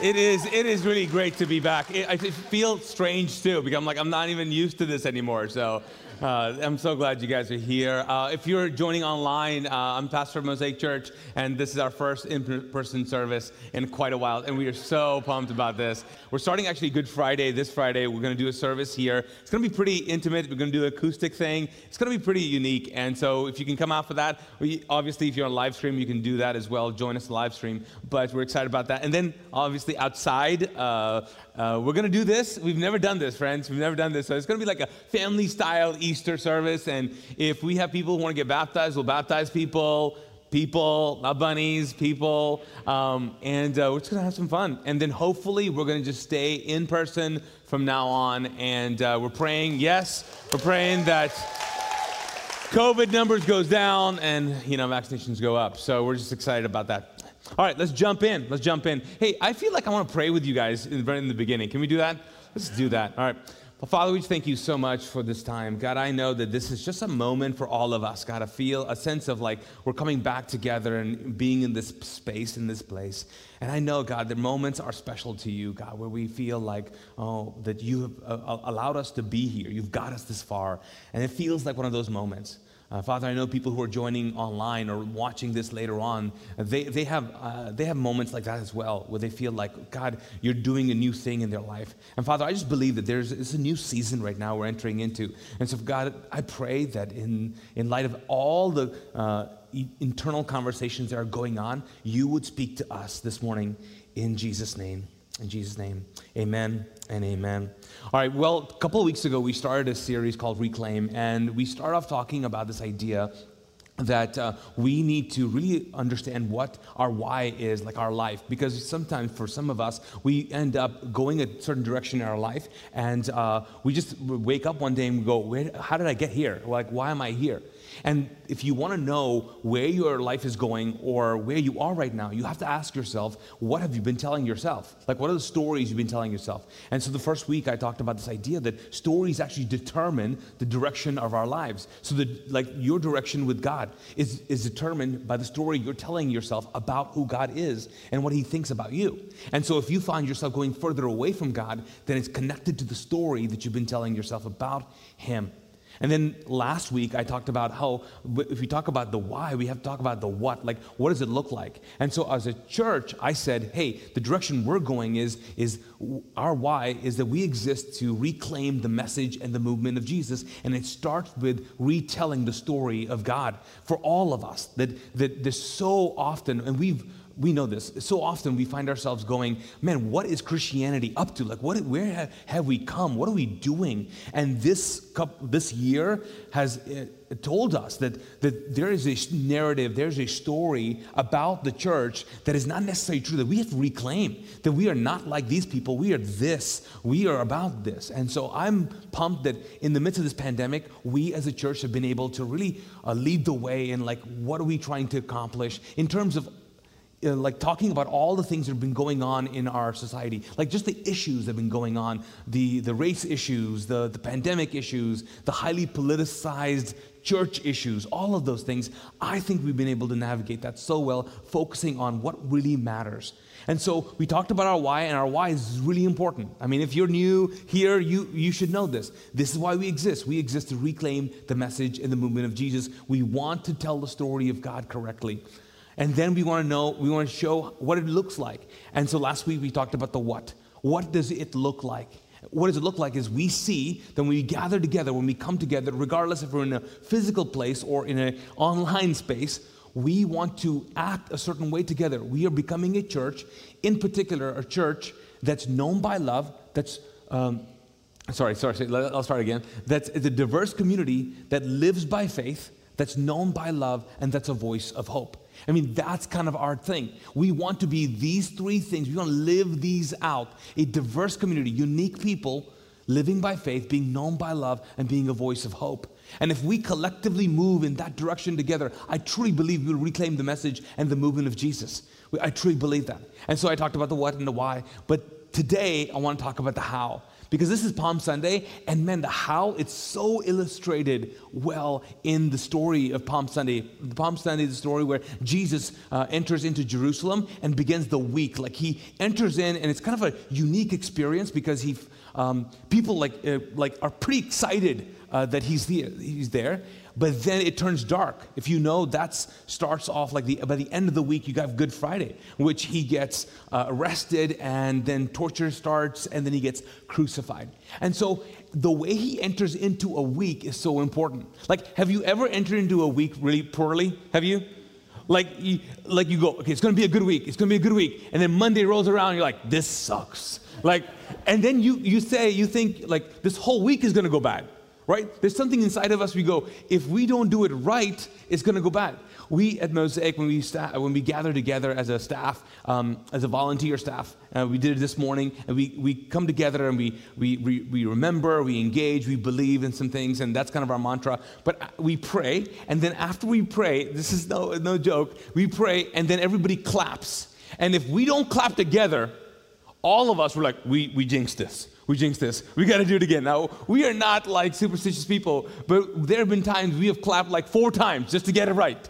It is, it is really great to be back. It, I feel strange too because I'm like, I'm not even used to this anymore. So uh, I'm so glad you guys are here. Uh, if you're joining online, uh, I'm pastor of Mosaic Church, and this is our first in-person service in quite a while, and we are so pumped about this. We're starting actually Good Friday this Friday. We're going to do a service here. It's going to be pretty intimate. We're going to do an acoustic thing. It's going to be pretty unique, and so if you can come out for that, we, obviously if you're on live stream, you can do that as well. Join us live stream. But we're excited about that. And then obviously outside. Uh, we're going to do this. We've never done this, friends. We've never done this. So it's going to be like a family style Easter service. And if we have people who want to get baptized, we'll baptize people, people, not bunnies, people. Um, and uh, we're just going to have some fun. And then hopefully we're going to just stay in person from now on. And uh, we're praying, yes, we're praying that. COVID numbers goes down and you know vaccinations go up. So we're just excited about that. All right, let's jump in. Let's jump in. Hey, I feel like I want to pray with you guys in, right in the beginning. Can we do that? Let's do that. All right. Well, Father, we thank you so much for this time. God, I know that this is just a moment for all of us, God, I feel a sense of like we're coming back together and being in this space, in this place. And I know, God, that moments are special to you, God, where we feel like, oh, that you have uh, allowed us to be here. You've got us this far. And it feels like one of those moments. Uh, Father, I know people who are joining online or watching this later on, they, they, have, uh, they have moments like that as well, where they feel like, God, you're doing a new thing in their life. And Father, I just believe that there's it's a new season right now we're entering into. And so, God, I pray that in, in light of all the uh, internal conversations that are going on, you would speak to us this morning in Jesus' name. In Jesus' name, amen and amen. All right, well, a couple of weeks ago, we started a series called Reclaim, and we start off talking about this idea that uh, we need to really understand what our why is, like our life, because sometimes for some of us, we end up going a certain direction in our life, and uh, we just wake up one day and we go, How did I get here? Like, why am I here? And if you want to know where your life is going or where you are right now, you have to ask yourself, what have you been telling yourself? Like, what are the stories you've been telling yourself? And so the first week I talked about this idea that stories actually determine the direction of our lives. So that, like, your direction with God is, is determined by the story you're telling yourself about who God is and what He thinks about you. And so if you find yourself going further away from God, then it's connected to the story that you've been telling yourself about Him. And then last week, I talked about how if we talk about the why, we have to talk about the what. Like, what does it look like? And so, as a church, I said, hey, the direction we're going is, is our why is that we exist to reclaim the message and the movement of Jesus. And it starts with retelling the story of God for all of us. That, that there's so often, and we've we know this. So often we find ourselves going, man, what is Christianity up to? Like, what, where have, have we come? What are we doing? And this, this year has uh, told us that, that there is a narrative, there's a story about the church that is not necessarily true, that we have to reclaim, that we are not like these people. We are this. We are about this. And so I'm pumped that in the midst of this pandemic, we as a church have been able to really uh, lead the way in like, what are we trying to accomplish in terms of you know, like talking about all the things that have been going on in our society, like just the issues that have been going on, the, the race issues, the, the pandemic issues, the highly politicized church issues, all of those things. I think we've been able to navigate that so well, focusing on what really matters. And so we talked about our why, and our why is really important. I mean, if you're new here, you, you should know this. This is why we exist. We exist to reclaim the message and the movement of Jesus. We want to tell the story of God correctly. And then we want to know, we want to show what it looks like. And so last week we talked about the what. What does it look like? What does it look like is we see that when we gather together, when we come together, regardless if we're in a physical place or in an online space, we want to act a certain way together. We are becoming a church, in particular, a church that's known by love, that's um, sorry, sorry, I'll start again. That's a diverse community that lives by faith, that's known by love, and that's a voice of hope. I mean, that's kind of our thing. We want to be these three things. We want to live these out. A diverse community, unique people living by faith, being known by love, and being a voice of hope. And if we collectively move in that direction together, I truly believe we'll reclaim the message and the movement of Jesus. I truly believe that. And so I talked about the what and the why, but today I want to talk about the how because this is Palm Sunday, and man, the how it's so illustrated well in the story of Palm Sunday. The Palm Sunday is the story where Jesus uh, enters into Jerusalem and begins the week. Like he enters in, and it's kind of a unique experience because he, um, people like uh, like are pretty excited uh, that he's the, he's there but then it turns dark. If you know, that starts off like the, by the end of the week, you have Good Friday, which he gets uh, arrested and then torture starts and then he gets crucified. And so the way he enters into a week is so important. Like, have you ever entered into a week really poorly? Have you? Like you, like you go, okay, it's gonna be a good week, it's gonna be a good week. And then Monday rolls around, you're like, this sucks. Like, and then you, you say, you think, like, this whole week is gonna go bad right? There's something inside of us we go, if we don't do it right, it's going to go bad. We at Mosaic, when we, sta- when we gather together as a staff, um, as a volunteer staff, uh, we did it this morning, and we, we come together and we, we, we, we remember, we engage, we believe in some things, and that's kind of our mantra. But uh, we pray, and then after we pray, this is no, no joke, we pray, and then everybody claps. And if we don't clap together, all of us were like, we, we jinxed this we jinxed this. We got to do it again. Now, we are not like superstitious people, but there have been times we have clapped like four times just to get it right.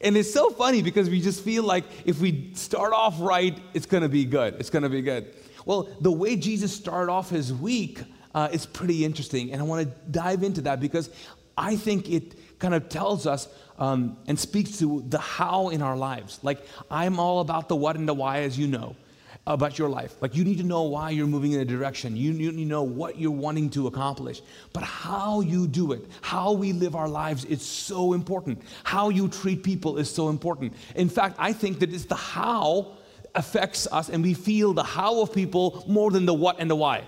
And it's so funny because we just feel like if we start off right, it's going to be good. It's going to be good. Well, the way Jesus started off his week uh, is pretty interesting. And I want to dive into that because I think it kind of tells us um, and speaks to the how in our lives. Like, I'm all about the what and the why, as you know about your life. Like you need to know why you're moving in a direction. You need to know what you're wanting to accomplish. But how you do it, how we live our lives is so important. How you treat people is so important. In fact, I think that it's the how affects us and we feel the how of people more than the what and the why.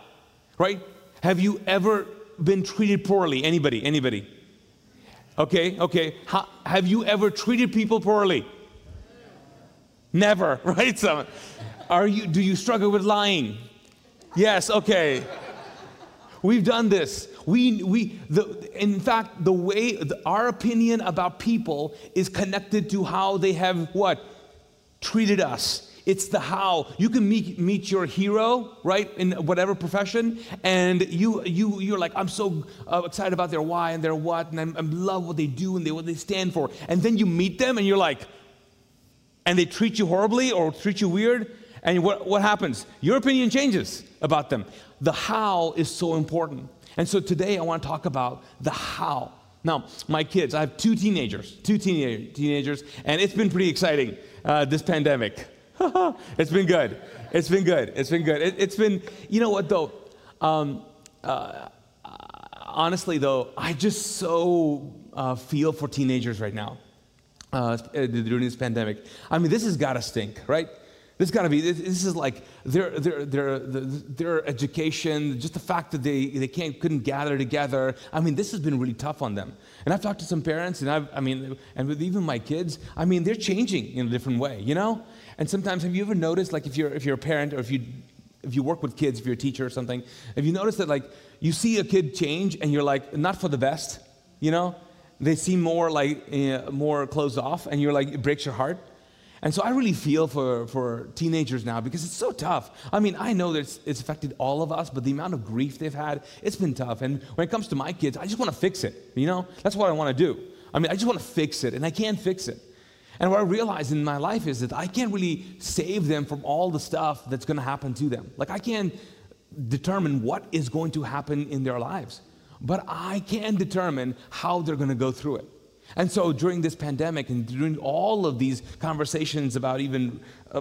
Right? Have you ever been treated poorly? Anybody? Anybody? Okay, okay. How, have you ever treated people poorly? Never, right? So, are you, do you struggle with lying? Yes, okay. We've done this. We, we, the, in fact, the way, the, our opinion about people is connected to how they have what? Treated us. It's the how. You can meet, meet your hero, right, in whatever profession, and you, you, you're like, I'm so uh, excited about their why and their what, and I'm love what they do and they, what they stand for. And then you meet them and you're like, and they treat you horribly or treat you weird, and what, what happens? Your opinion changes about them. The how is so important. And so today I want to talk about the how. Now, my kids, I have two teenagers, two teenager, teenagers, and it's been pretty exciting, uh, this pandemic. it's been good. It's been good. It's been good. It, has been, you know what though? Um, uh, honestly though, I just so uh, feel for teenagers right now uh, during this pandemic. I mean, this has got to stink, right? This got to be, this is like their, their, their, their education, just the fact that they, they can't, couldn't gather together. I mean, this has been really tough on them. And I've talked to some parents, and I've, I mean, and with even my kids, I mean, they're changing in a different way, you know? And sometimes, have you ever noticed, like, if you're, if you're a parent or if you, if you work with kids, if you're a teacher or something, have you noticed that, like, you see a kid change and you're like, not for the best, you know? They seem more like, uh, more closed off, and you're like, it breaks your heart. And so I really feel for, for teenagers now because it's so tough. I mean, I know that it's, it's, affected all of us, but the amount of grief they've had, it's been tough. And when it comes to my kids, I just want to fix it. You know, that's what I want to do. I mean, I just want to fix it, and I can't fix it. And what I realize in my life is that I can't really save them from all the stuff that's going to happen to them. Like, I can't determine what is going to happen in their lives, but I can determine how they're going to go through it. And so during this pandemic and during all of these conversations about even uh,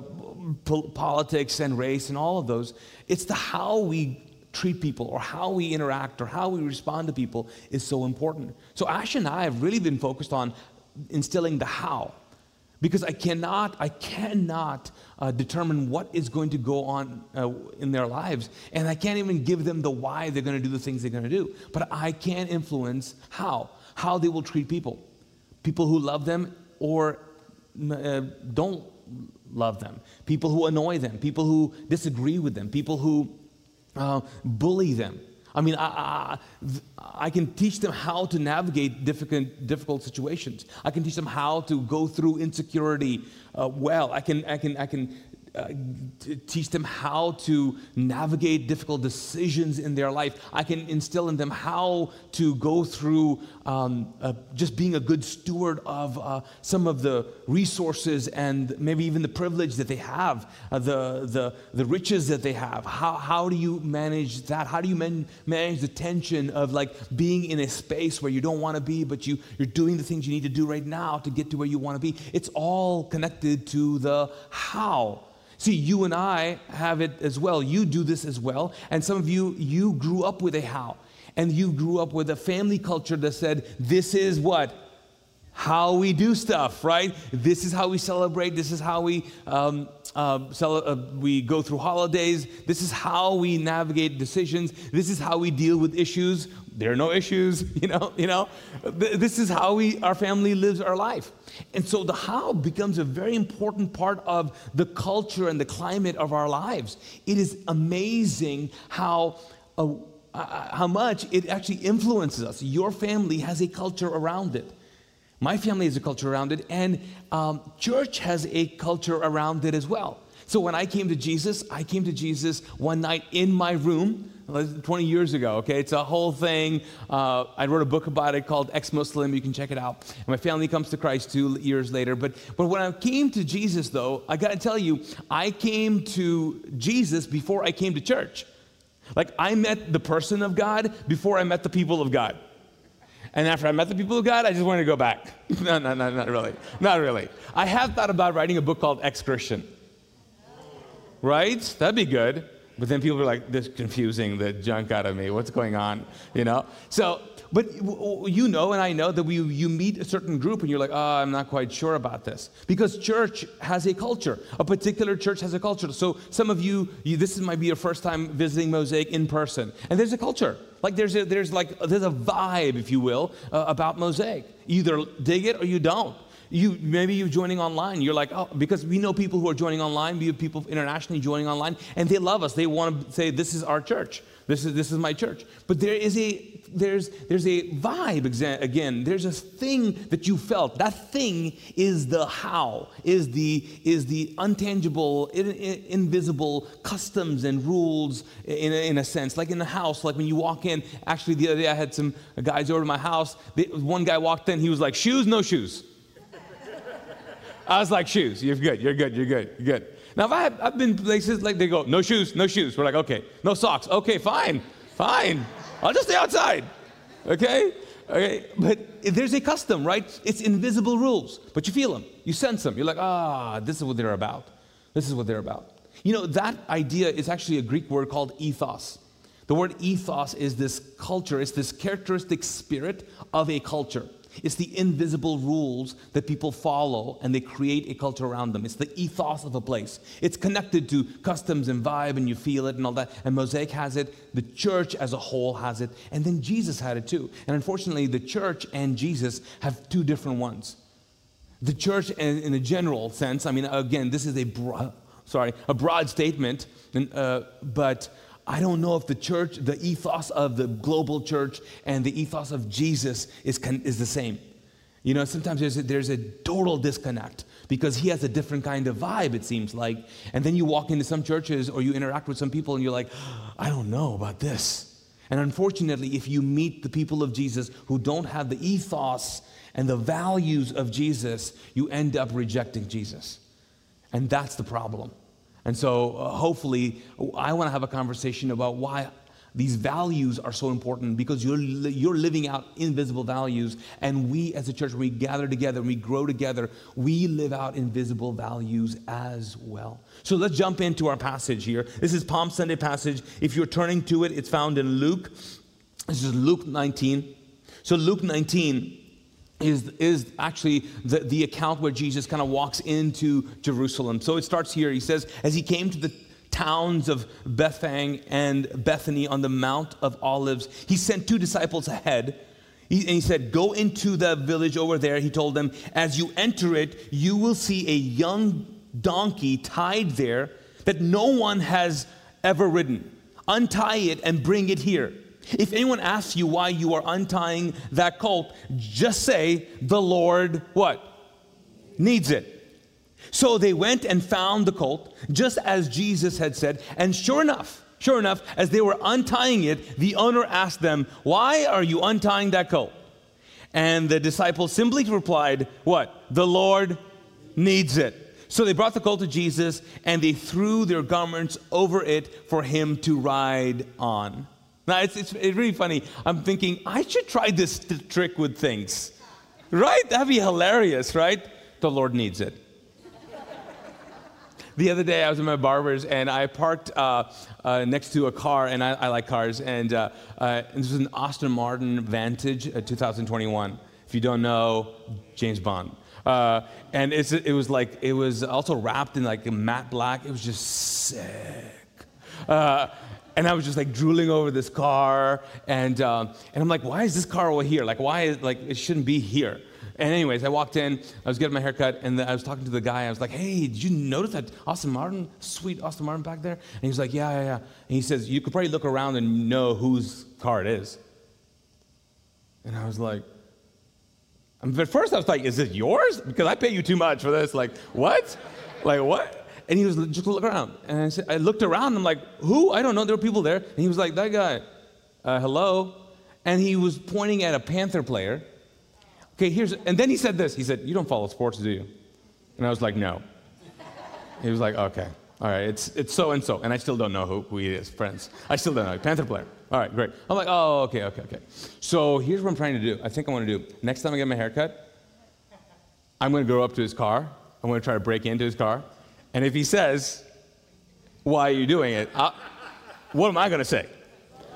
po- politics and race and all of those, it's the how we treat people or how we interact or how we respond to people is so important. So Ash and I have really been focused on instilling the how because I cannot, I cannot uh, determine what is going to go on uh, in their lives, and I can't even give them the why they're going to do the things they're going to do. But I can influence how, how they will treat people, people who love them or uh, don't love them, people who annoy them, people who disagree with them, people who uh, bully them. I mean, I, I, I, can teach them how to navigate difficult, difficult situations. I can teach them how to go through insecurity uh, well. I can, I, can, I can uh, teach them how to navigate difficult decisions in their life. I can instill in them how to go through um, uh, just being a good steward of uh, some of the resources and maybe even the privilege that they have, uh, the, the, the riches that they have. How, how do you manage that? How do you man- manage the tension of like being in a space where you don't want to be, but you, you're doing the things you need to do right now to get to where you want to be? It's all connected to the how. See, you and I have it as well. You do this as well. And some of you, you grew up with a how. And you grew up with a family culture that said, this is what? How we do stuff, right? This is how we celebrate. This is how we um, uh, uh, we go through holidays. This is how we navigate decisions. This is how we deal with issues. There are no issues, you know. You know, this is how we our family lives our life. And so the how becomes a very important part of the culture and the climate of our lives. It is amazing how. Uh, uh, how much it actually influences us. Your family has a culture around it. My family has a culture around it, and um, church has a culture around it as well. So when I came to Jesus, I came to Jesus one night in my room 20 years ago, okay? It's a whole thing. Uh, I wrote a book about it called Ex Muslim. You can check it out. And my family comes to Christ two years later. But, but when I came to Jesus, though, I got to tell you, I came to Jesus before I came to church. Like, I met the person of God before I met the people of God. And after I met the people of God, I just wanted to go back. no, no, no, not really. Not really. I have thought about writing a book called Ex Christian. Right? That'd be good. But then people are like, this confusing the junk out of me. What's going on? You know? So, but you know, and I know that we, you meet a certain group and you're like, oh, I'm not quite sure about this. Because church has a culture. A particular church has a culture. So some of you, you this might be your first time visiting Mosaic in person. And there's a culture. Like there's, a, there's like, there's a vibe, if you will, uh, about Mosaic. Either dig it or you don't. You maybe you're joining online. You're like, oh, because we know people who are joining online. We have people internationally joining online, and they love us. They want to say, "This is our church. This is this is my church." But there is a there's there's a vibe again. There's a thing that you felt. That thing is the how. Is the is the untangible, in, in, invisible customs and rules in a, in a sense. Like in the house, like when you walk in. Actually, the other day I had some guys over to my house. They, one guy walked in. He was like, "Shoes, no shoes." I was like, shoes. You're good. You're good. You're good. You're good. Now, if I have, I've been places like they go, no shoes, no shoes. We're like, okay, no socks. Okay, fine, fine. I'll just stay outside. Okay? Okay, but there's a custom, right? It's invisible rules, but you feel them, you sense them. You're like, ah, this is what they're about. This is what they're about. You know, that idea is actually a Greek word called ethos. The word ethos is this culture, it's this characteristic spirit of a culture. It's the invisible rules that people follow and they create a culture around them. It's the ethos of a place. It's connected to customs and vibe and you feel it and all that. And Mosaic has it, the church as a whole has it, and then Jesus had it too. And unfortunately, the church and Jesus have two different ones. The church, in, a general sense, I mean, again, this is a broad, sorry, a broad statement, uh, but I don't know if the church, the ethos of the global church and the ethos of Jesus is, is the same. You know, sometimes there's a, there's a total disconnect because he has a different kind of vibe, it seems like. And then you walk into some churches or you interact with some people and you're like, I don't know about this. And unfortunately, if you meet the people of Jesus who don't have the ethos and the values of Jesus, you end up rejecting Jesus. And that's the problem. And so, uh, hopefully, I want to have a conversation about why these values are so important because you're, you're living out invisible values. And we as a church, when we gather together, when we grow together, we live out invisible values as well. So let's jump into our passage here. This is Palm Sunday passage. If you're turning to it, it's found in Luke. This is Luke 19. So Luke 19 is, is actually the, the account where Jesus kind of walks into Jerusalem. So it starts here. He says, as he came to the towns of Bethphage and Bethany on the Mount of Olives, he sent two disciples ahead. He, and he said, Go into the village over there. He told them, As you enter it, you will see a young donkey tied there that no one has ever ridden. Untie it and bring it here. If anyone asks you why you are untying that colt, just say, The Lord, what? Needs it. So they went and found the colt, just as Jesus had said. And sure enough, sure enough, as they were untying it, the owner asked them, Why are you untying that colt? And the disciples simply replied, What? The Lord needs it. So they brought the colt to Jesus and they threw their garments over it for him to ride on. Now, it's, it's, it's really funny. I'm thinking, I should try this trick with things. Right? That'd be hilarious, right? The Lord needs it. the other day, I was in my barber's and I parked uh, uh, next to a car, and I, I like cars. And, uh, uh and this was an Aston Martin Vantage uh, 2021. If you don't know, James Bond. Uh, and it was like, it was also wrapped in like matte black. It was just sick. And I was just like drooling over this car, and um, and I'm like, why is this car over here? Like, why is like it shouldn't be here? And anyways, I walked in, I was getting my haircut, and I was talking to the guy. I was like, hey, did you notice that Aston Martin, sweet Aston Martin back there? And he's like, yeah, yeah, yeah. And he says, you could probably look around and know whose car it is. And I was like, at first I was like, is it yours? Because I pay you too much for this. Like, what? Like, what? And he was just look around. And I, said, I looked around. I'm like, who? I don't know. There were people there. And he was like, that guy. Uh, hello. And he was pointing at a Panther player. Okay, here's, and then he said this. He said, you don't follow sports, do you? And I was like, no. He was like, okay. All right, it's, it's so and so. And I still don't know who, who he is, friends. I still don't know. Panther player. All right, great. I'm like, oh, okay, okay, okay. So here's what I'm trying to do. I think I want to do. Next time I get my haircut, I'm going to go up to his car. I'm going to try to break into his car. And if he says, Why are you doing it? I, what am I going to say?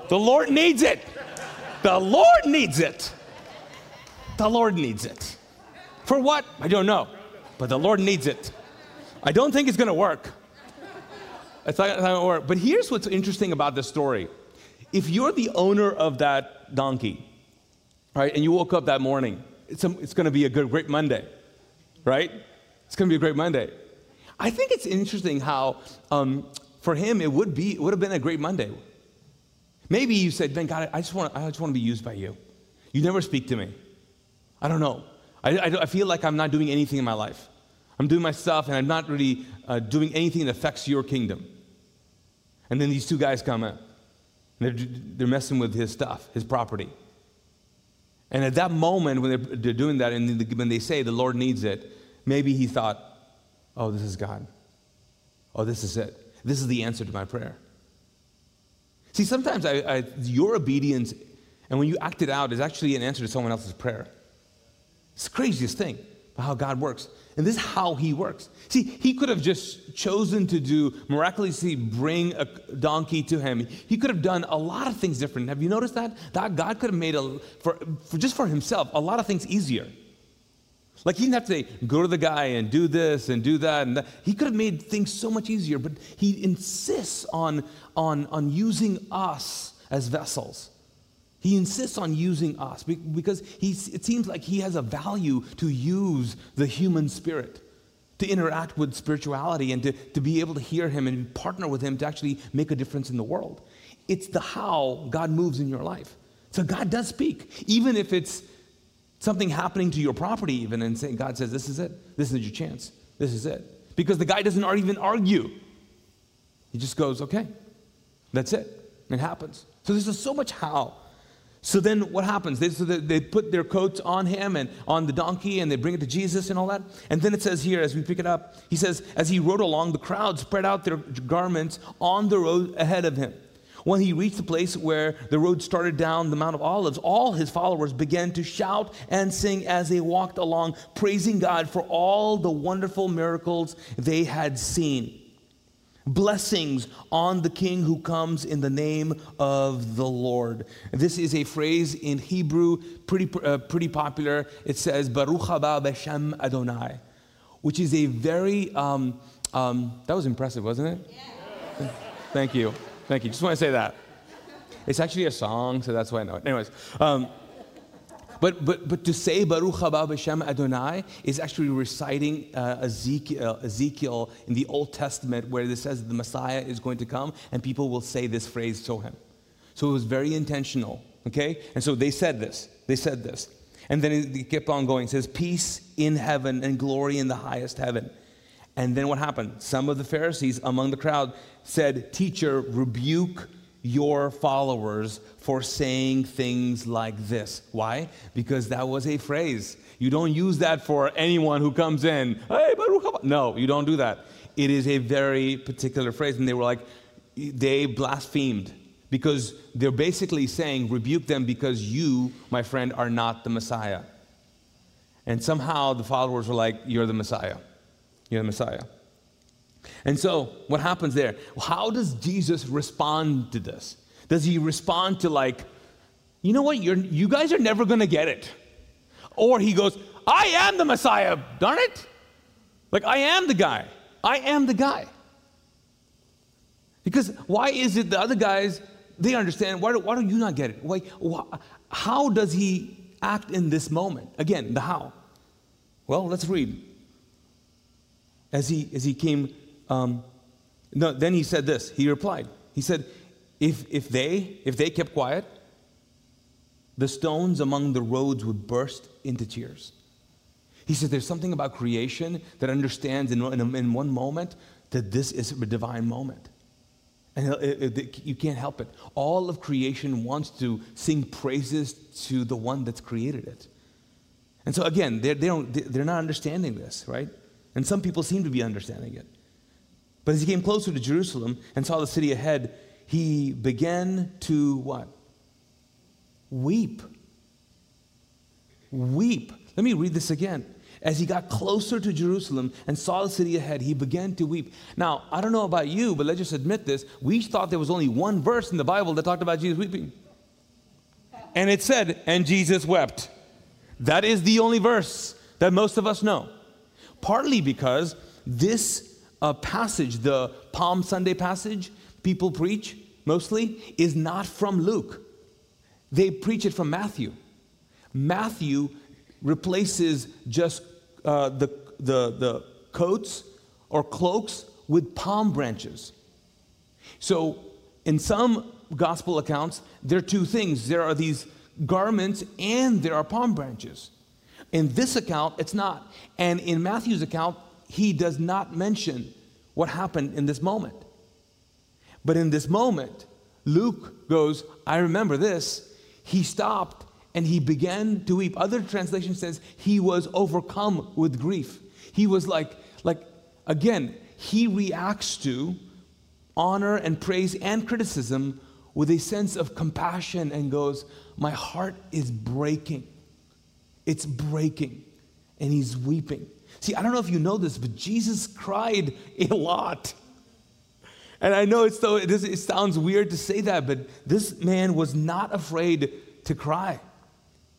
The Lord needs it. The Lord needs it. The Lord needs it. For what? I don't know. But the Lord needs it. I don't think it's going to work. It's not, going to work. But here's what's interesting about this story. If you're the owner of that donkey, right, and you woke up that morning, it's, it's going to be a good, great Monday, right? It's going to be a great Monday. I think it's interesting how um, for him it would be it would have been a great Monday. Maybe you said, "Ben, God, I just want I just want to be used by you. You never speak to me. I don't know. I, I, I feel like I'm not doing anything in my life. I'm doing my stuff, and I'm not really uh, doing anything that affects your kingdom." And then these two guys come in. They're, they're messing with his stuff, his property. And at that moment, when they're, they're doing that, and when they say the Lord needs it, maybe he thought, Oh, this is God. Oh, this is it. This is the answer to my prayer. See, sometimes I, I, your obedience and when you act it out is actually an answer to someone else's prayer. It's the craziest thing about how God works. And this is how he works. See, he could have just chosen to do miraculously bring a donkey to him. He could have done a lot of things different. Have you noticed that? That God could have made a for, for just for himself a lot of things easier. Like he didn't have to say, go to the guy and do this and do that and that. He could have made things so much easier, but he insists on, on, on using us as vessels. He insists on using us because he, it seems like he has a value to use the human spirit, to interact with spirituality and to, to be able to hear him and partner with him to actually make a difference in the world. It's the how God moves in your life. So God does speak, even if it's something happening to your property, even, and saying, God says, This is it. This is your chance. This is it. Because the guy doesn't even argue. He just goes, Okay, that's it. It happens. So there's so much how. So then what happens? They, so they put their coats on him and on the donkey and they bring it to Jesus and all that. And then it says here, as we pick it up, he says, As he rode along, the crowd spread out their garments on the road ahead of him. When he reached the place where the road started down the Mount of Olives, all his followers began to shout and sing as they walked along, praising God for all the wonderful miracles they had seen. Blessings on the King who comes in the name of the Lord. This is a phrase in Hebrew, pretty, uh, pretty popular. It says, Baruch haba b'shem Adonai, which is a very, um, um, that was impressive, wasn't it? Yeah. Thank you. Thank you. Just want to say that. It's actually a song, so that's why I know it. Anyways. Um, but, but, but to say Baruch haba b'shem Adonai is actually reciting uh, Ezekiel, Ezekiel in the Old Testament where it says the Messiah is going to come and people will say this phrase to him. So it was very intentional, okay? And so they said this. They said this. And then it kept on going. It says, Peace in heaven and glory in the highest heaven. And then what happened? Some of the Pharisees among the crowd said, Teacher, rebuke your followers for saying things like this. Why? Because that was a phrase. You don't use that for anyone who comes in. Hey, No, you don't do that. It is a very particular phrase. And they were like, they blasphemed because they're basically saying, rebuke them because you, my friend, are not the Messiah. And somehow the followers were like, you're the Messiah. You're the Messiah. And so, what happens there? How does Jesus respond to this? Does he respond to, like, you know what, You're, you guys are never going to get it? Or he goes, I am the Messiah, darn it. Like, I am the guy. I am the guy. Because why is it the other guys, they understand, why do, why do you not get it? Why, why, how does he act in this moment? Again, the how. Well, let's read. As he, as he came um, no, then he said this. He replied. He said, if, if, they, if they kept quiet, the stones among the roads would burst into tears. He said, There's something about creation that understands in, in, in one moment that this is a divine moment. And it, it, you can't help it. All of creation wants to sing praises to the one that's created it. And so, again, they're, they don't, they're not understanding this, right? And some people seem to be understanding it. But as he came closer to Jerusalem and saw the city ahead, he began to what? Weep. Weep. Let me read this again. As he got closer to Jerusalem and saw the city ahead, he began to weep. Now, I don't know about you, but let's just admit this. We thought there was only one verse in the Bible that talked about Jesus weeping. And it said, and Jesus wept. That is the only verse that most of us know. Partly because this uh, passage, the Palm Sunday passage people preach mostly, is not from Luke. They preach it from Matthew. Matthew replaces just uh, the, the, the coats or cloaks with palm branches. So, in some gospel accounts, there are two things there are these garments and there are palm branches. In this account, it's not. And in Matthew's account, he does not mention what happened in this moment. But in this moment, Luke goes, I remember this. He stopped and he began to weep. Other translation says he was overcome with grief. He was like, like again, he reacts to honor and praise and criticism with a sense of compassion and goes, My heart is breaking. It's breaking. And he's weeping. See, I don't know if you know this, but Jesus cried a lot. And I know it's so, it, it sounds weird to say that, but this man was not afraid to cry.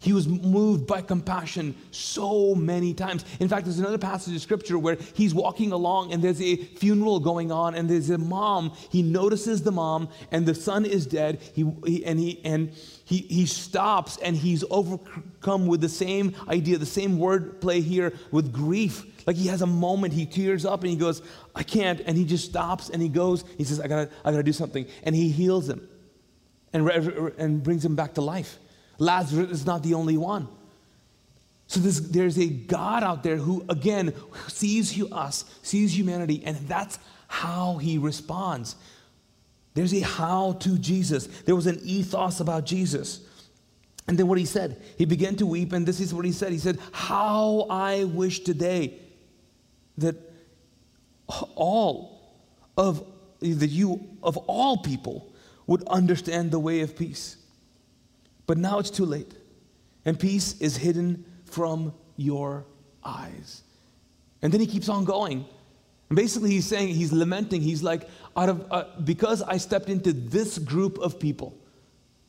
He was moved by compassion so many times. In fact, there's another passage of scripture where he's walking along and there's a funeral going on and there's a mom. He notices the mom and the son is dead. He, he and he and he, he stops and he's overcome with the same idea, the same word play here with grief. Like he has a moment, he tears up and he goes, I can't. And he just stops and he goes, he says, I gotta, I gotta do something. And he heals him and, and brings him back to life. Lazarus is not the only one. So there's a God out there who, again, sees you, us, sees humanity, and that's how he responds. There's a how to Jesus. There was an ethos about Jesus. And then what he said, he began to weep, and this is what he said. He said, How I wish today that all of that you of all people would understand the way of peace. But now it's too late, and peace is hidden from your eyes. And then he keeps on going. And basically, he's saying, he's lamenting, he's like, out of, uh, because I stepped into this group of people,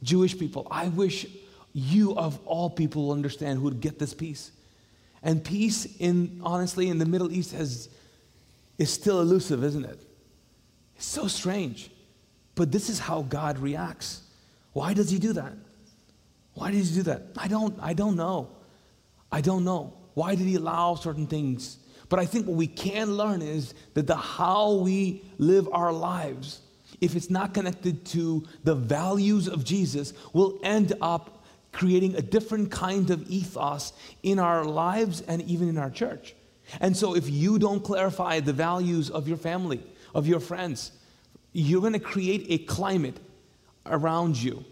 Jewish people, I wish you of all people will understand who would get this peace. And peace in honestly in the Middle East has is still elusive, isn't it? It's so strange. But this is how God reacts. Why does he do that? Why did he do that? I don't I don't know. I don't know. Why did he allow certain things? But I think what we can learn is that the how we live our lives, if it's not connected to the values of Jesus, will end up creating a different kind of ethos in our lives and even in our church. And so, if you don't clarify the values of your family, of your friends, you're going to create a climate around you,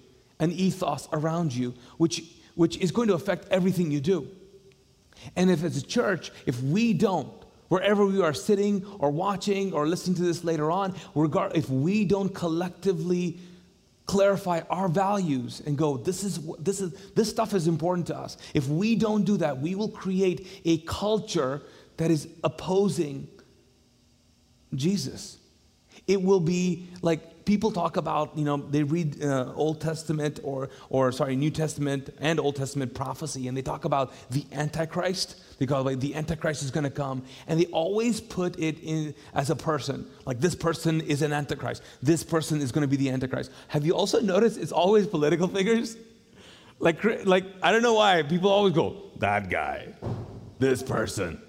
an ethos around you, which, which is going to affect everything you do. And if as a church, if we don't, wherever we are sitting or watching or listening to this later on, regard, if we don't collectively clarify our values and go this is this is this stuff is important to us if we don't do that we will create a culture that is opposing jesus it will be like people talk about, you know, they read uh, Old Testament or, or, sorry, New Testament and Old Testament prophecy, and they talk about the Antichrist. They call it like the Antichrist is going to come, and they always put it in as a person. Like this person is an Antichrist. This person is going to be the Antichrist. Have you also noticed it's always political figures? Like, like I don't know why people always go that guy, this person.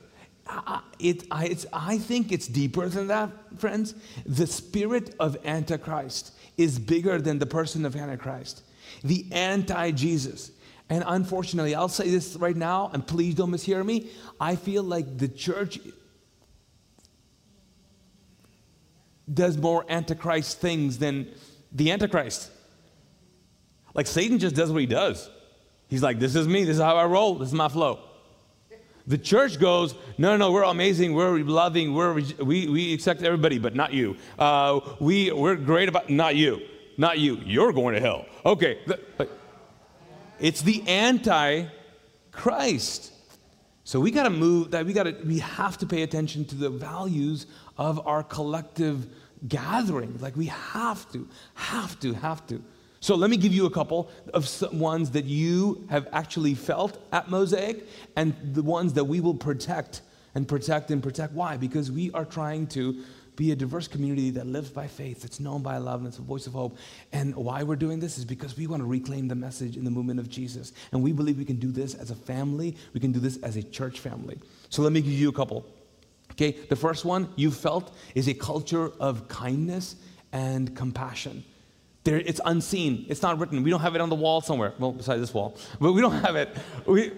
I, it, I, I think it's deeper than that, friends. The spirit of Antichrist is bigger than the person of Antichrist. The anti Jesus. And unfortunately, I'll say this right now, and please don't mishear me. I feel like the church does more Antichrist things than the Antichrist. Like Satan just does what he does. He's like, this is me, this is how I roll, this is my flow. The church goes, no, no, no, we're amazing, we're loving, we're, we, we accept everybody, but not you. Uh, we, we're great about, not you, not you. You're going to hell. Okay. It's the anti-Christ. So we got to move that we got to we have to pay attention to the values of our collective gathering. Like we have to, have to, have to. So let me give you a couple of ones that you have actually felt at Mosaic and the ones that we will protect and protect and protect. Why? Because we are trying to be a diverse community that lives by faith, that's known by love, and it's a voice of hope. And why we're doing this is because we want to reclaim the message in the movement of Jesus. And we believe we can do this as a family, we can do this as a church family. So let me give you a couple. Okay, the first one you felt is a culture of kindness and compassion. There, it's unseen. It's not written. We don't have it on the wall somewhere. Well, besides this wall, but we don't have it. We,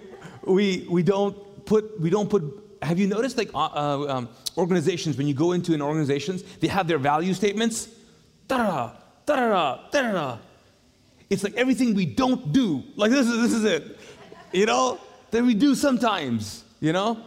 we, we don't put. We don't put. Have you noticed like uh, uh, um, organizations when you go into an organizations they have their value statements. Da da da da da da. It's like everything we don't do. Like this is this is it. You know that we do sometimes. You know.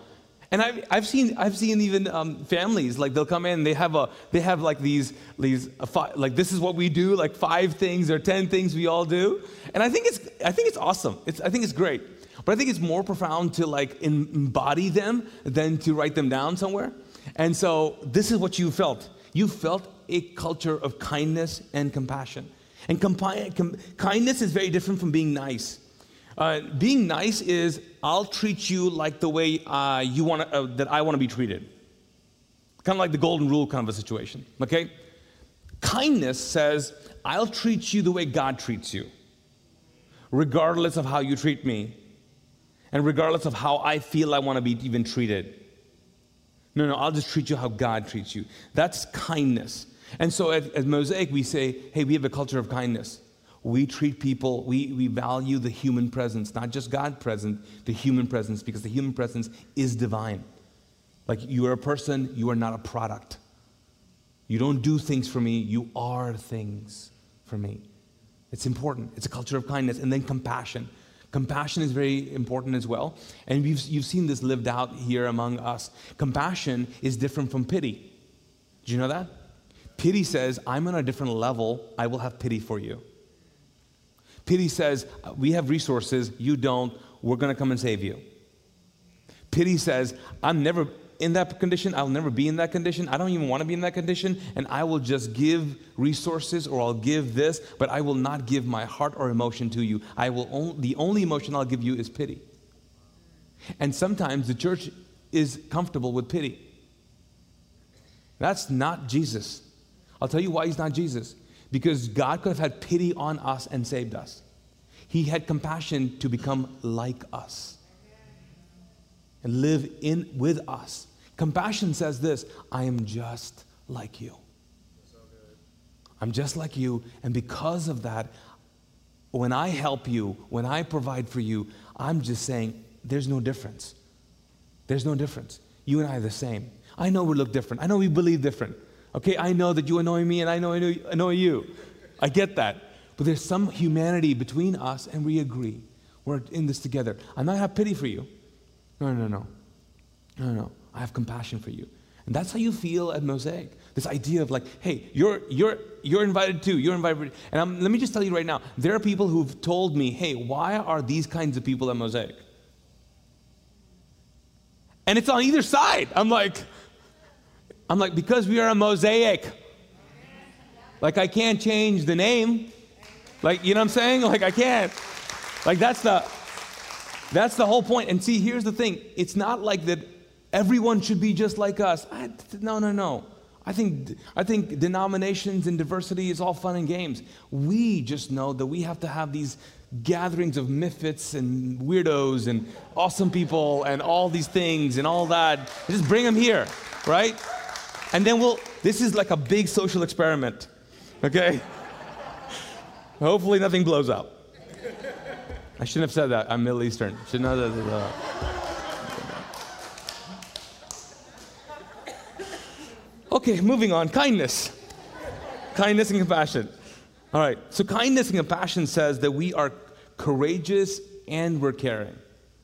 And I've, I've seen I've seen even um, families like they'll come in they have a they have like these these like this is what we do like five things or ten things we all do. And I think it's I think it's awesome. It's I think it's great. But I think it's more profound to like embody them than to write them down somewhere. And so this is what you felt. You felt a culture of kindness and compassion. And compi- com- kindness is very different from being nice uh, being nice is I'll treat you like the way uh, you want uh, that I want to be treated. Kind of like the golden rule kind of a situation. Okay. Kindness says I'll treat you the way God treats you, regardless of how you treat me, and regardless of how I feel I want to be even treated. No, no, I'll just treat you how God treats you. That's kindness. And so at, at Mosaic, we say, hey, we have a culture of kindness we treat people, we, we value the human presence, not just God present, the human presence, because the human presence is divine. Like you are a person, you are not a product. You don't do things for me, you are things for me. It's important. It's a culture of kindness. And then compassion. Compassion is very important as well. And you've, you've seen this lived out here among us. Compassion is different from pity. Do you know that? Pity says, I'm on a different level, I will have pity for you. Pity says, we have resources, you don't, we're gonna come and save you. Pity says, I'm never in that condition, I'll never be in that condition, I don't even wanna be in that condition, and I will just give resources or I'll give this, but I will not give my heart or emotion to you. I will only, the only emotion I'll give you is pity. And sometimes the church is comfortable with pity. That's not Jesus. I'll tell you why he's not Jesus. Because God could have had pity on us and saved us. He had compassion to become like us and live in with us. Compassion says this, I am just like you. I'm just like you, and because of that, when I help you, when I provide for you, I'm just saying there's no difference. There's no difference. You and I are the same. I know we look different. I know we believe different. Okay, I know that you annoy me and I know I annoy you. I get that. But there's some humanity between us and we agree. We're in this together. I might have pity for you. No, no, no. No, no. I have compassion for you. And that's how you feel at Mosaic. This idea of like, hey, you're, you're, you're invited too. You're invited. And I'm, let me just tell you right now there are people who've told me, hey, why are these kinds of people at Mosaic? And it's on either side. I'm like, I'm like, because we are a mosaic. Like, I can't change the name. Like, you know what I'm saying? Like, I can't. Like, that's the, that's the whole point. And see, here's the thing it's not like that everyone should be just like us. I, no, no, no. I think, I think denominations and diversity is all fun and games. We just know that we have to have these gatherings of misfits and weirdos and awesome people and all these things and all that. Just bring them here, right? And then we'll, this is like a big social experiment, okay? Hopefully nothing blows up. I shouldn't have said that. I'm Middle Eastern. Should know that. Uh, okay, moving on. Kindness. Kindness and compassion. All right, so kindness and compassion says that we are courageous and we're caring.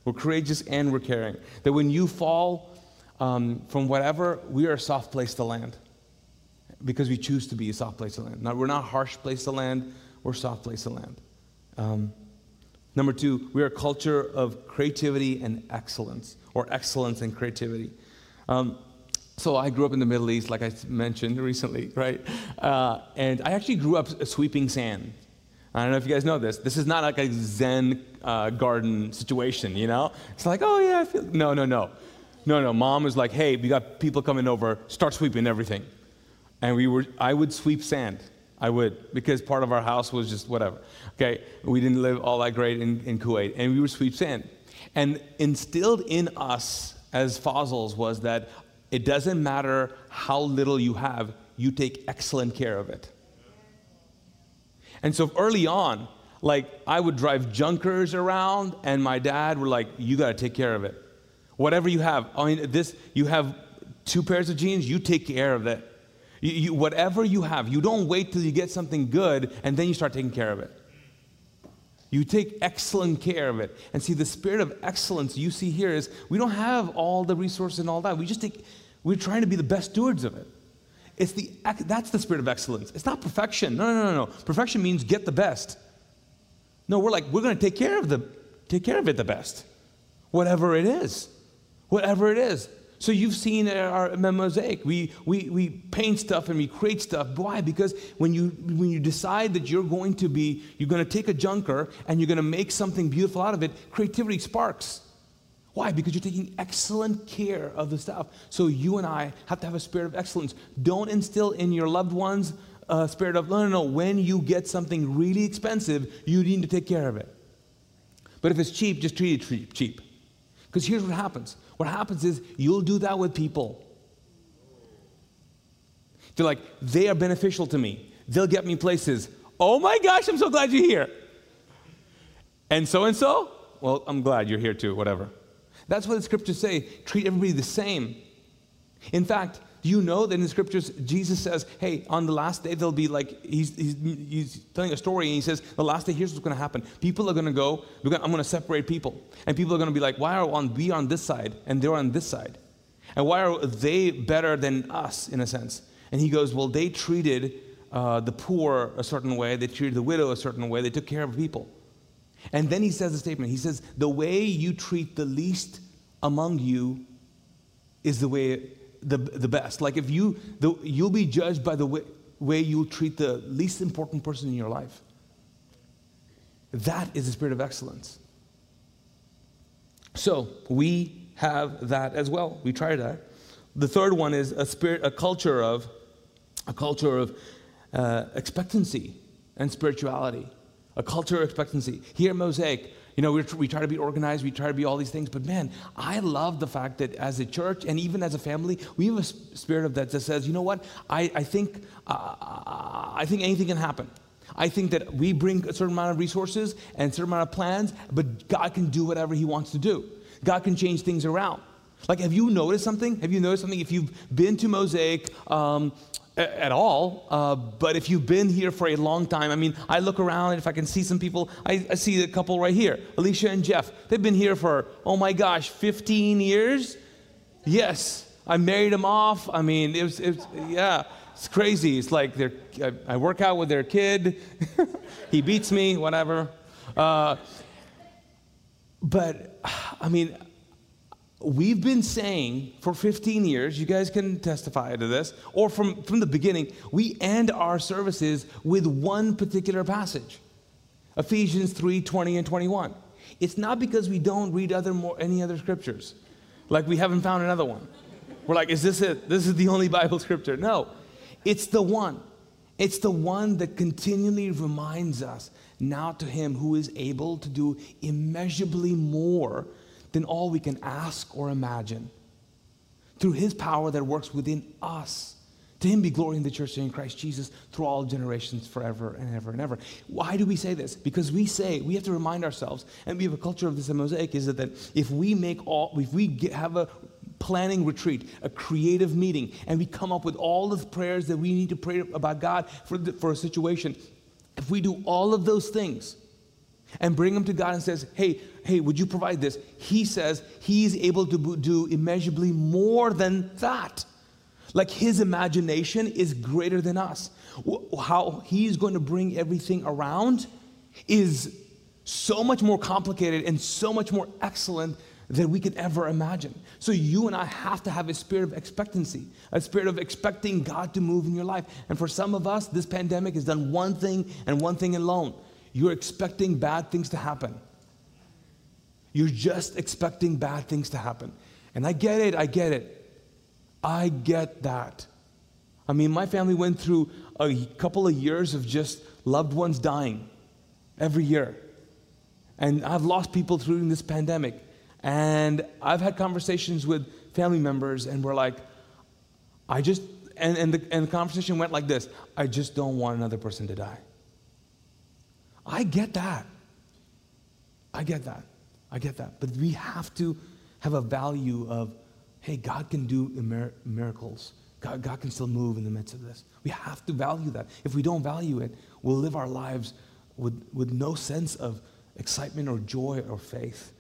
We're courageous and we're caring. That when you fall, um, from whatever, we are a soft place to land because we choose to be a soft place to land. Now, we're not harsh place to land, we're soft place to land. Um, number two, we are a culture of creativity and excellence, or excellence and creativity. Um, so I grew up in the Middle East, like I mentioned recently, right? Uh, and I actually grew up sweeping sand. I don't know if you guys know this. This is not like a Zen uh, garden situation, you know? It's like, oh yeah, I feel. No, no, no. No, no. Mom was like, hey, we got people coming over, start sweeping everything. And we were, I would sweep sand. I would, because part of our house was just whatever. Okay, we didn't live all that great in, in Kuwait, and we would sweep sand. And instilled in us as Fazals was that it doesn't matter how little you have, you take excellent care of it. And so early on, like I would drive junkers around, and my dad were like, "You got to take care of it." Whatever you have, I mean, this, you have two pairs of jeans, you take care of that. You, you, whatever you have, you don't wait till you get something good and then you start taking care of it. You take excellent care of it. And see, the spirit of excellence you see here is we don't have all the resources and all that. We just take, we're trying to be the best stewards of it. It's the, that's the spirit of excellence. It's not perfection. No, no, no, no. Perfection means get the best. No, we're like, we're going to take care of the, take care of it the best. Whatever it is whatever it is. So you've seen our mosaic. We, we, we paint stuff and we create stuff. Why? Because when you, when you decide that you're going to be, you're going to take a junker and you're going to make something beautiful out of it, creativity sparks. Why? Because you're taking excellent care of the stuff. So you and I have to have a spirit of excellence. Don't instill in your loved ones a spirit of, no, no, no. When you get something really expensive, you need to take care of it. But if it's cheap, just treat it cheap. Because here's what happens what happens is you'll do that with people. They're like, they are beneficial to me. They'll get me places. Oh my gosh, I'm so glad you're here. And so and so, well, I'm glad you're here too, whatever. That's what the scriptures say. Treat everybody the same. In fact, do you know that in the scriptures, Jesus says, hey, on the last day, there'll be like, he's, he's, he's telling a story and he says, the last day, here's what's going to happen. People are going to go, gonna, I'm going to separate people. And people are going to be like, why are on, we on this side and they're on this side? And why are they better than us, in a sense? And he goes, Well, they treated uh, the poor a certain way, they treated the widow a certain way, they took care of people. And then he says a statement. He says, The way you treat the least among you is the way the, the best. Like if you, the, you'll be judged by the way, way you'll treat the least important person in your life. That is the spirit of excellence. So we have that as well. We try that. The third one is a spirit, a culture of, a culture of uh, expectancy and spirituality. A culture of expectancy. Here Mosaic, you know, we try to be organized, we try to be all these things, but man, I love the fact that as a church and even as a family, we have a spirit of that that says, you know what, I, I think uh, I think anything can happen. I think that we bring a certain amount of resources and a certain amount of plans, but God can do whatever He wants to do. God can change things around. Like, have you noticed something? Have you noticed something? If you've been to Mosaic um, at all, uh, but if you've been here for a long time, I mean, I look around and if I can see some people, I, I see a couple right here, Alicia and Jeff. They've been here for, oh my gosh, 15 years? Yes. I married them off. I mean, it was, it was yeah. It's crazy. It's like they're, I, I work out with their kid. he beats me, whatever. Uh, but, I mean, we've been saying for 15 years, you guys can testify to this, or from, from the beginning, we end our services with one particular passage Ephesians 3 20 and 21. It's not because we don't read other more, any other scriptures, like we haven't found another one. We're like, is this it? This is the only Bible scripture. No. It's the one. It's the one that continually reminds us now to Him who is able to do immeasurably more than all we can ask or imagine. Through His power that works within us. To Him be glory in the church in Christ Jesus through all generations forever and ever and ever. Why do we say this? Because we say, we have to remind ourselves, and we have a culture of this in Mosaic, is that, that if we make all, if we get, have a planning retreat, a creative meeting, and we come up with all the prayers that we need to pray about God for, the, for a situation. If we do all of those things and bring them to God and says, "Hey, hey, would you provide this?" He says he's able to do immeasurably more than that. Like his imagination is greater than us. How he's going to bring everything around is so much more complicated and so much more excellent than we could ever imagine. So you and I have to have a spirit of expectancy, a spirit of expecting God to move in your life. And for some of us, this pandemic has done one thing and one thing alone. You're expecting bad things to happen. You're just expecting bad things to happen. And I get it, I get it. I get that. I mean, my family went through a couple of years of just loved ones dying every year. And I've lost people through this pandemic. And I've had conversations with family members, and we're like, I just, and, and, the, and the conversation went like this I just don't want another person to die. I get that. I get that. I get that. But we have to have a value of, hey, God can do miracles. God, God can still move in the midst of this. We have to value that. If we don't value it, we'll live our lives with, with no sense of excitement or joy or faith.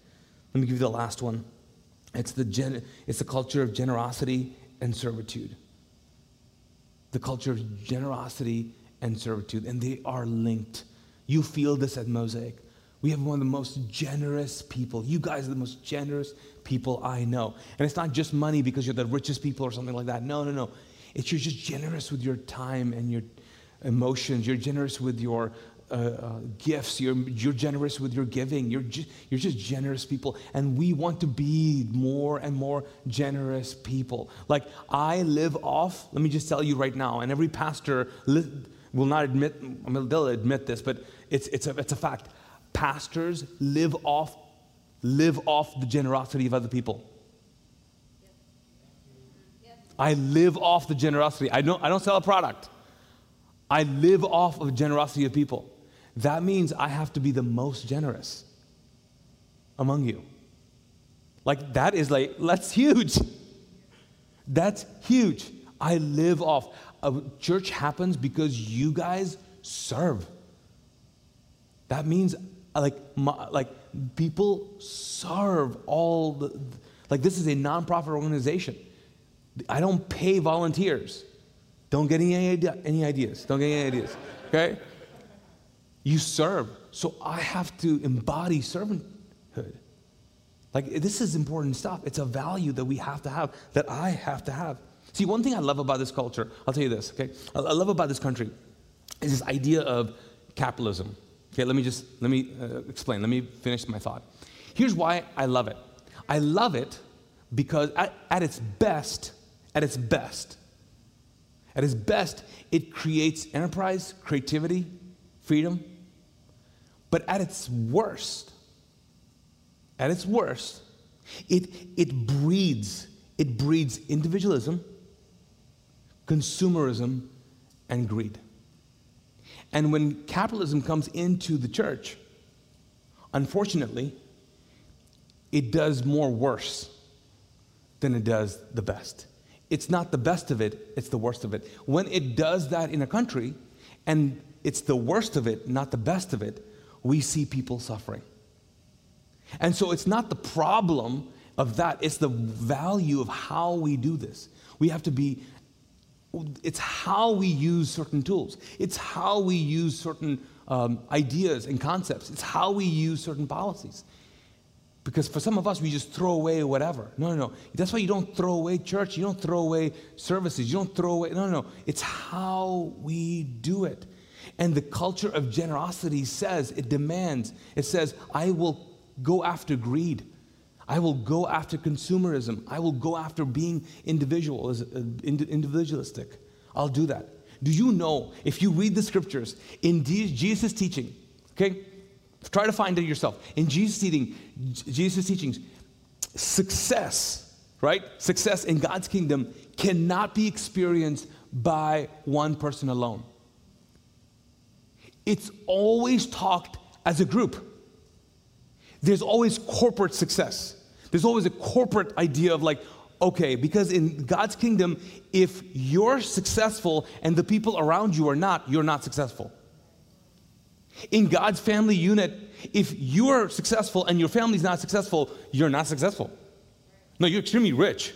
Let me give you the last one. It's the, gen- it's the culture of generosity and servitude. The culture of generosity and servitude, and they are linked. You feel this at Mosaic. We have one of the most generous people. You guys are the most generous people I know. And it's not just money because you're the richest people or something like that. No, no, no. It's you're just generous with your time and your emotions. You're generous with your uh, uh, gifts. You're, you're generous with your giving. You're, ju- you're just generous people. And we want to be more and more generous people. Like, I live off, let me just tell you right now, and every pastor li- will not admit, I mean, they'll admit this, but it's, it's, a, it's a fact. Pastors live off, live off the generosity of other people. I live off the generosity. I don't, I don't sell a product. I live off of generosity of people that means I have to be the most generous among you. Like, that is like, that's huge. That's huge. I live off. A church happens because you guys serve. That means, like, my, like people serve all the, like, this is a nonprofit organization. I don't pay volunteers. Don't get any, idea, any ideas. Don't get any ideas. Okay? You serve. So I have to embody servanthood. Like, this is important stuff. It's a value that we have to have, that I have to have. See, one thing I love about this culture, I'll tell you this, okay? I love about this country is this idea of capitalism. Okay, let me just, let me uh, explain. Let me finish my thought. Here's why I love it. I love it because at, at its best, at its best, at its best, it creates enterprise, creativity, freedom. But at its worst, at its worst, it, it breeds, it breeds individualism, consumerism, and greed. And when capitalism comes into the church, unfortunately, it does more worse than it does the best. It's not the best of it, it's the worst of it. When it does that in a country, and it's the worst of it, not the best of it, we see people suffering. And so it's not the problem of that, it's the value of how we do this. We have to be, it's how we use certain tools, it's how we use certain um, ideas and concepts, it's how we use certain policies. Because for some of us, we just throw away whatever. No, no, no. That's why you don't throw away church. You don't throw away services. You don't throw away. No, no, no. It's how we do it. And the culture of generosity says, it demands, it says, I will go after greed. I will go after consumerism. I will go after being individual, uh, individualistic. I'll do that. Do you know, if you read the scriptures, in Jesus' teaching, okay, try to find it yourself. In Jesus' teaching, Jesus' teachings, success, right? Success in God's kingdom cannot be experienced by one person alone. It's always talked as a group. There's always corporate success. There's always a corporate idea of like, okay, because in God's kingdom, if you're successful and the people around you are not, you're not successful. In God's family unit, if you're successful and your family's not successful, you're not successful. No, you're extremely rich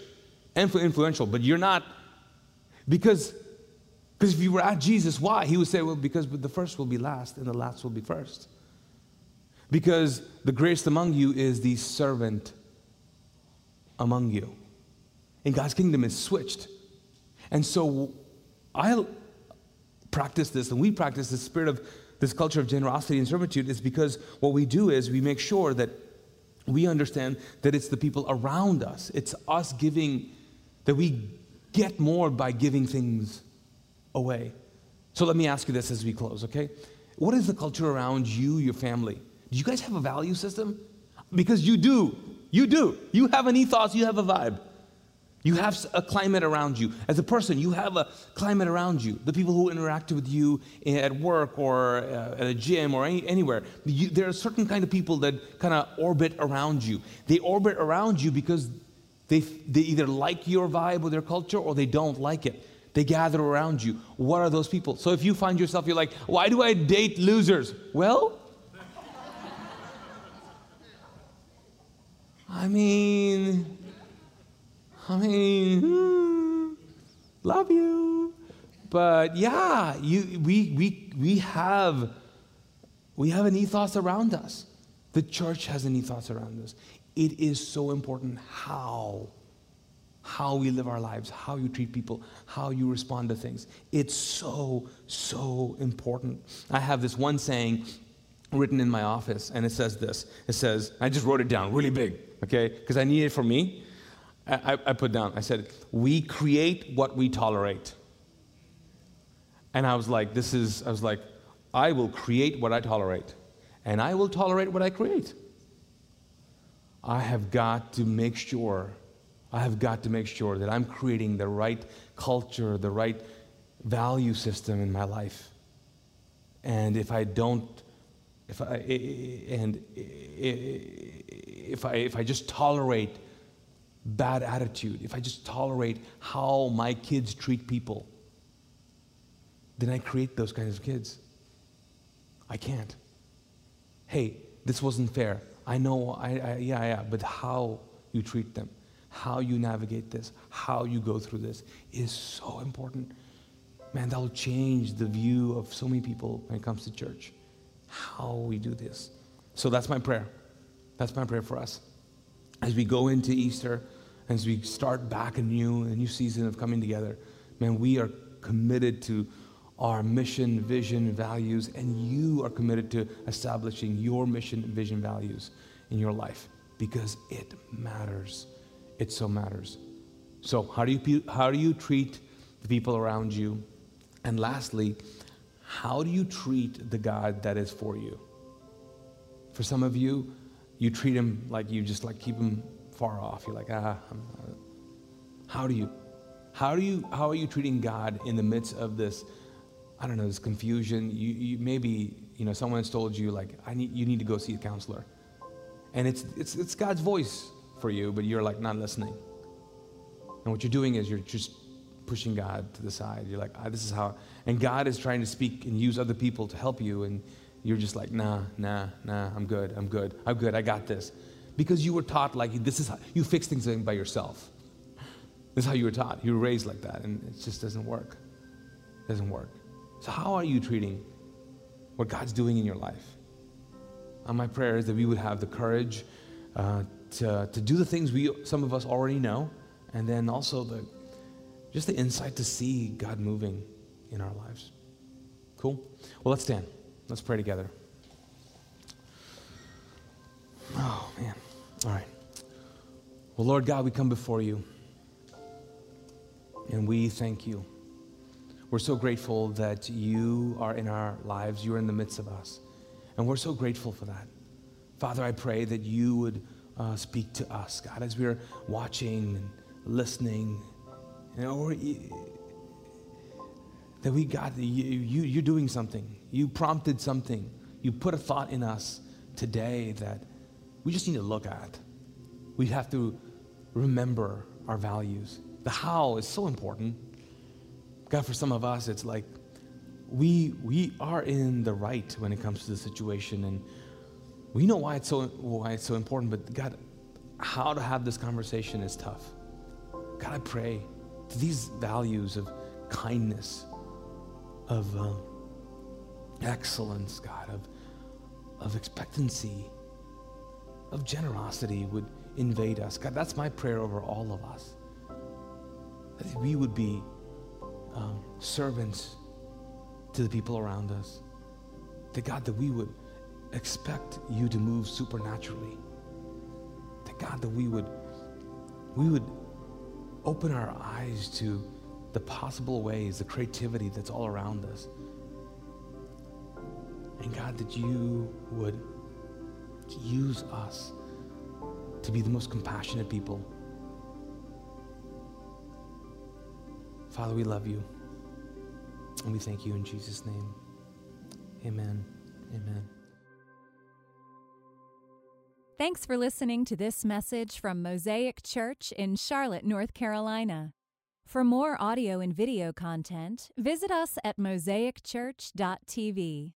and influential, but you're not because because if you were at Jesus, why? He would say, well, because the first will be last and the last will be first. Because the greatest among you is the servant among you. And God's kingdom is switched. And so I practice this, and we practice the spirit of this culture of generosity and servitude is because what we do is we make sure that we understand that it's the people around us. It's us giving, that we get more by giving things away. So let me ask you this as we close, okay? What is the culture around you, your family? Do you guys have a value system? Because you do. You do. You have an ethos, you have a vibe. You have a climate around you. As a person, you have a climate around you. The people who interact with you at work or uh, at a gym or any, anywhere, you, there are certain kind of people that kind of orbit around you. They orbit around you because they, they either like your vibe or their culture or they don't like it. They gather around you. What are those people? So if you find yourself, you're like, why do I date losers? Well, I mean, I mean, love you. But yeah, you, we, we, we, have, we have an ethos around us. The church has an ethos around us. It is so important how, how we live our lives, how you treat people, how you respond to things. It's so, so important. I have this one saying written in my office, and it says this. It says, I just wrote it down really big, okay, because I need it for me. I, I put down, I said, we create what we tolerate. And I was like, this is, I was like, I will create what I tolerate, and I will tolerate what I create. I have got to make sure, I have got to make sure that I'm creating the right culture, the right value system in my life. And if I don't, if I, and if I, if I just tolerate bad attitude, if I just tolerate how my kids treat people, then I create those kinds of kids. I can't. Hey, this wasn't fair. I know, I, I, yeah, yeah, but how you treat them, how you navigate this, how you go through this is so important. man, that will change the view of so many people when it comes to church. How we do this. So that's my prayer. That's my prayer for us. As we go into Easter, as we start back a new, a new season of coming together, man, we are committed to our mission, vision, values, and you are committed to establishing your mission, vision, values in your life because it matters. It so matters. So, how do you, how do you treat the people around you? And lastly, how do you treat the God that is for you? For some of you, you treat him like you just like keep him far off. You're like, ah, how do you? How do you? How are you treating God in the midst of this? I don't know, this confusion. You, you maybe you know someone's told you like, I need you need to go see a counselor, and it's it's it's God's voice for you, but you're like not listening. And what you're doing is you're just pushing God to the side. You're like, ah, this is how, and God is trying to speak and use other people to help you, and you're just like, nah, nah, nah, I'm good, I'm good, I'm good, I got this. Because you were taught like this is how you fix things by yourself. This is how you were taught. You were raised like that, and it just doesn't work. It doesn't work. So, how are you treating what God's doing in your life? And my prayer is that we would have the courage uh, to, to do the things we, some of us already know, and then also the, just the insight to see God moving in our lives. Cool? Well, let's stand. Let's pray together. Oh, man. All right. Well, Lord God, we come before you and we thank you. We're so grateful that you are in our lives, you're in the midst of us. And we're so grateful for that. Father, I pray that you would uh, speak to us, God, as we're watching and listening. You know, that we got, you, you, you're doing something. You prompted something. You put a thought in us today that we just need to look at. We have to remember our values. The how is so important. God, for some of us, it's like we, we are in the right when it comes to the situation, and we know why it's, so, why it's so important, but God, how to have this conversation is tough. God, I pray these values of kindness, of uh, excellence, God, of, of expectancy, of generosity would invade us. God, that's my prayer over all of us. That we would be um, servants to the people around us. That God, that we would expect you to move supernaturally. That God, that we would we would open our eyes to the possible ways, the creativity that's all around us. And God, that you would use us to be the most compassionate people. Father, we love you. And we thank you in Jesus' name. Amen. Amen. Thanks for listening to this message from Mosaic Church in Charlotte, North Carolina. For more audio and video content, visit us at mosaicchurch.tv.